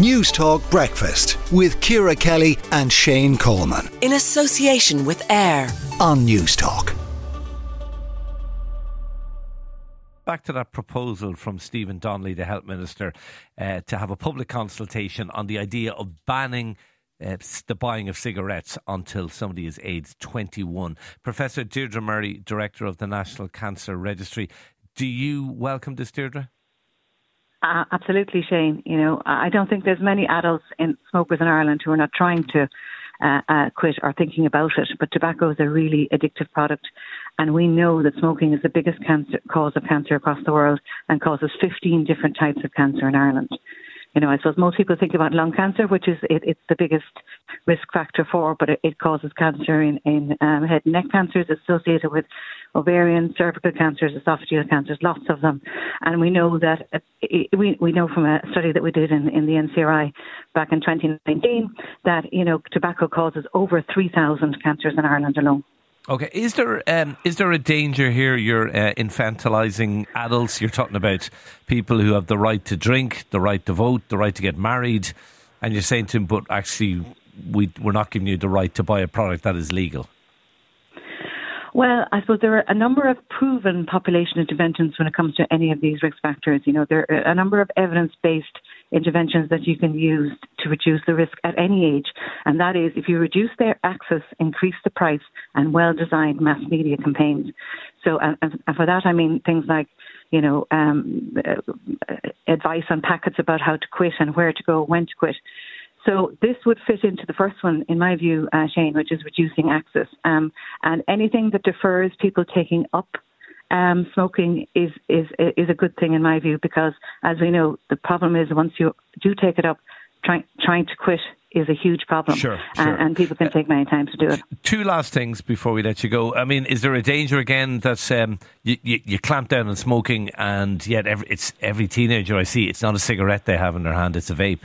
Newstalk Breakfast with Ciara Kelly and Shane Coleman. In association with AIR on Newstalk. Back to that proposal from Stephen Donnelly, the Health Minister, uh, to have a public consultation on the idea of banning uh, the buying of cigarettes until somebody is aged 21. Professor Deirdre Murray, Director of the National Cancer Registry, do you welcome this, Deirdre? Uh, absolutely, Shane. You know, I don't think there's many adults in smokers in Ireland who are not trying to uh, uh, quit or thinking about it. But tobacco is a really addictive product, and we know that smoking is the biggest cancer, cause of cancer across the world and causes 15 different types of cancer in Ireland you know, I suppose most people think about lung cancer, which is it, it's the biggest risk factor for, but it, it causes cancer in, in um, head and neck cancers associated with ovarian, cervical cancers, esophageal cancers, lots of them. And we know that uh, we we know from a study that we did in, in the NCRI back in 2019 that you know tobacco causes over 3,000 cancers in Ireland alone. Okay, is there um, is there a danger here? You're uh, infantilizing adults. You're talking about people who have the right to drink, the right to vote, the right to get married, and you're saying to them, but actually, we we're not giving you the right to buy a product that is legal. Well, I suppose there are a number of proven population interventions when it comes to any of these risk factors. You know, there are a number of evidence based interventions that you can use to reduce the risk at any age. And that is if you reduce their access, increase the price, and well designed mass media campaigns. So, and, for that, I mean things like you know, um, uh, advice on packets about how to quit and where to go, when to quit. So this would fit into the first one, in my view, uh, Shane, which is reducing access. Um, and anything that defers people taking up um, smoking is, is is a good thing in my view because, as we know, the problem is once you do take it up, trying trying to quit is a huge problem. Sure, sure. And, and, people can take many times to do it. Two last things before we let you go. I mean, is there a danger again that um, you, you, you, clamp down on smoking and yet every, it's every teenager I see, it's not a cigarette they have in their hand, it's a vape?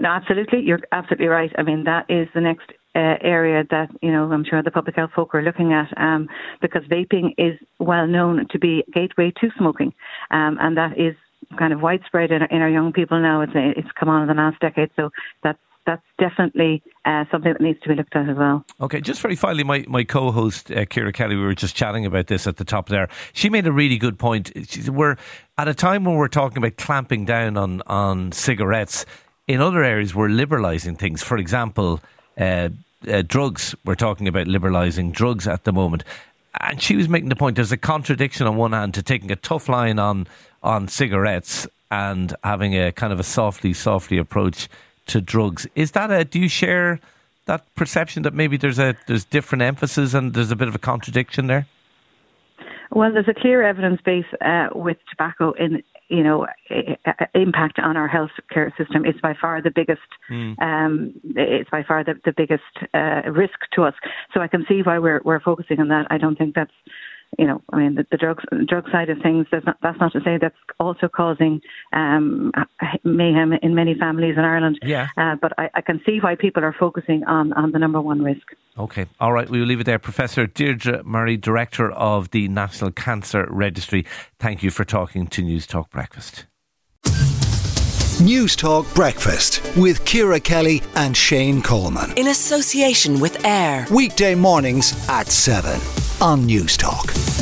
No, absolutely. You're absolutely right. I mean, that is the next uh, area that you know I'm sure the public health folk are looking at um, because vaping is well known to be a gateway to smoking, um, and that is kind of widespread in, in our young people now. It's it's come on in the last decade, so that's that's definitely uh, something that needs to be looked at as well. Okay, just very finally, my, my co host, uh, Ciara Kelly, we were just chatting about this at the top there. She made a really good point. She we're at a time when we're talking about clamping down on, on cigarettes in other areas, we're liberalising things. For example, uh, uh, drugs. We're talking about liberalising drugs at the moment. And she was making the point there's a contradiction on one hand to taking a tough line on on cigarettes and having a kind of a softly, softly approach to drugs. Is that a? Do you share that perception that maybe there's a there's different emphasis and there's a bit of a contradiction there? Well, there's a clear evidence base uh, with tobacco in you know impact on our health care system. It's by far the biggest. Mm. Um, it's by far the, the biggest uh, risk to us. So I can see why we're we're focusing on that. I don't think that's you know, I mean, the, the drugs, drug side of things. Not, that's not to say that's also causing um, mayhem in many families in Ireland. Yeah. Uh, but I, I, can see why people are focusing on on the number one risk. Okay, all right. We will leave it there, Professor Deirdre Murray, director of the National Cancer Registry. Thank you for talking to Newstalk Breakfast. Newstalk Breakfast with Ciara Kelly and Shane Coleman. In association with AIR. Weekday mornings at 7 on Newstalk.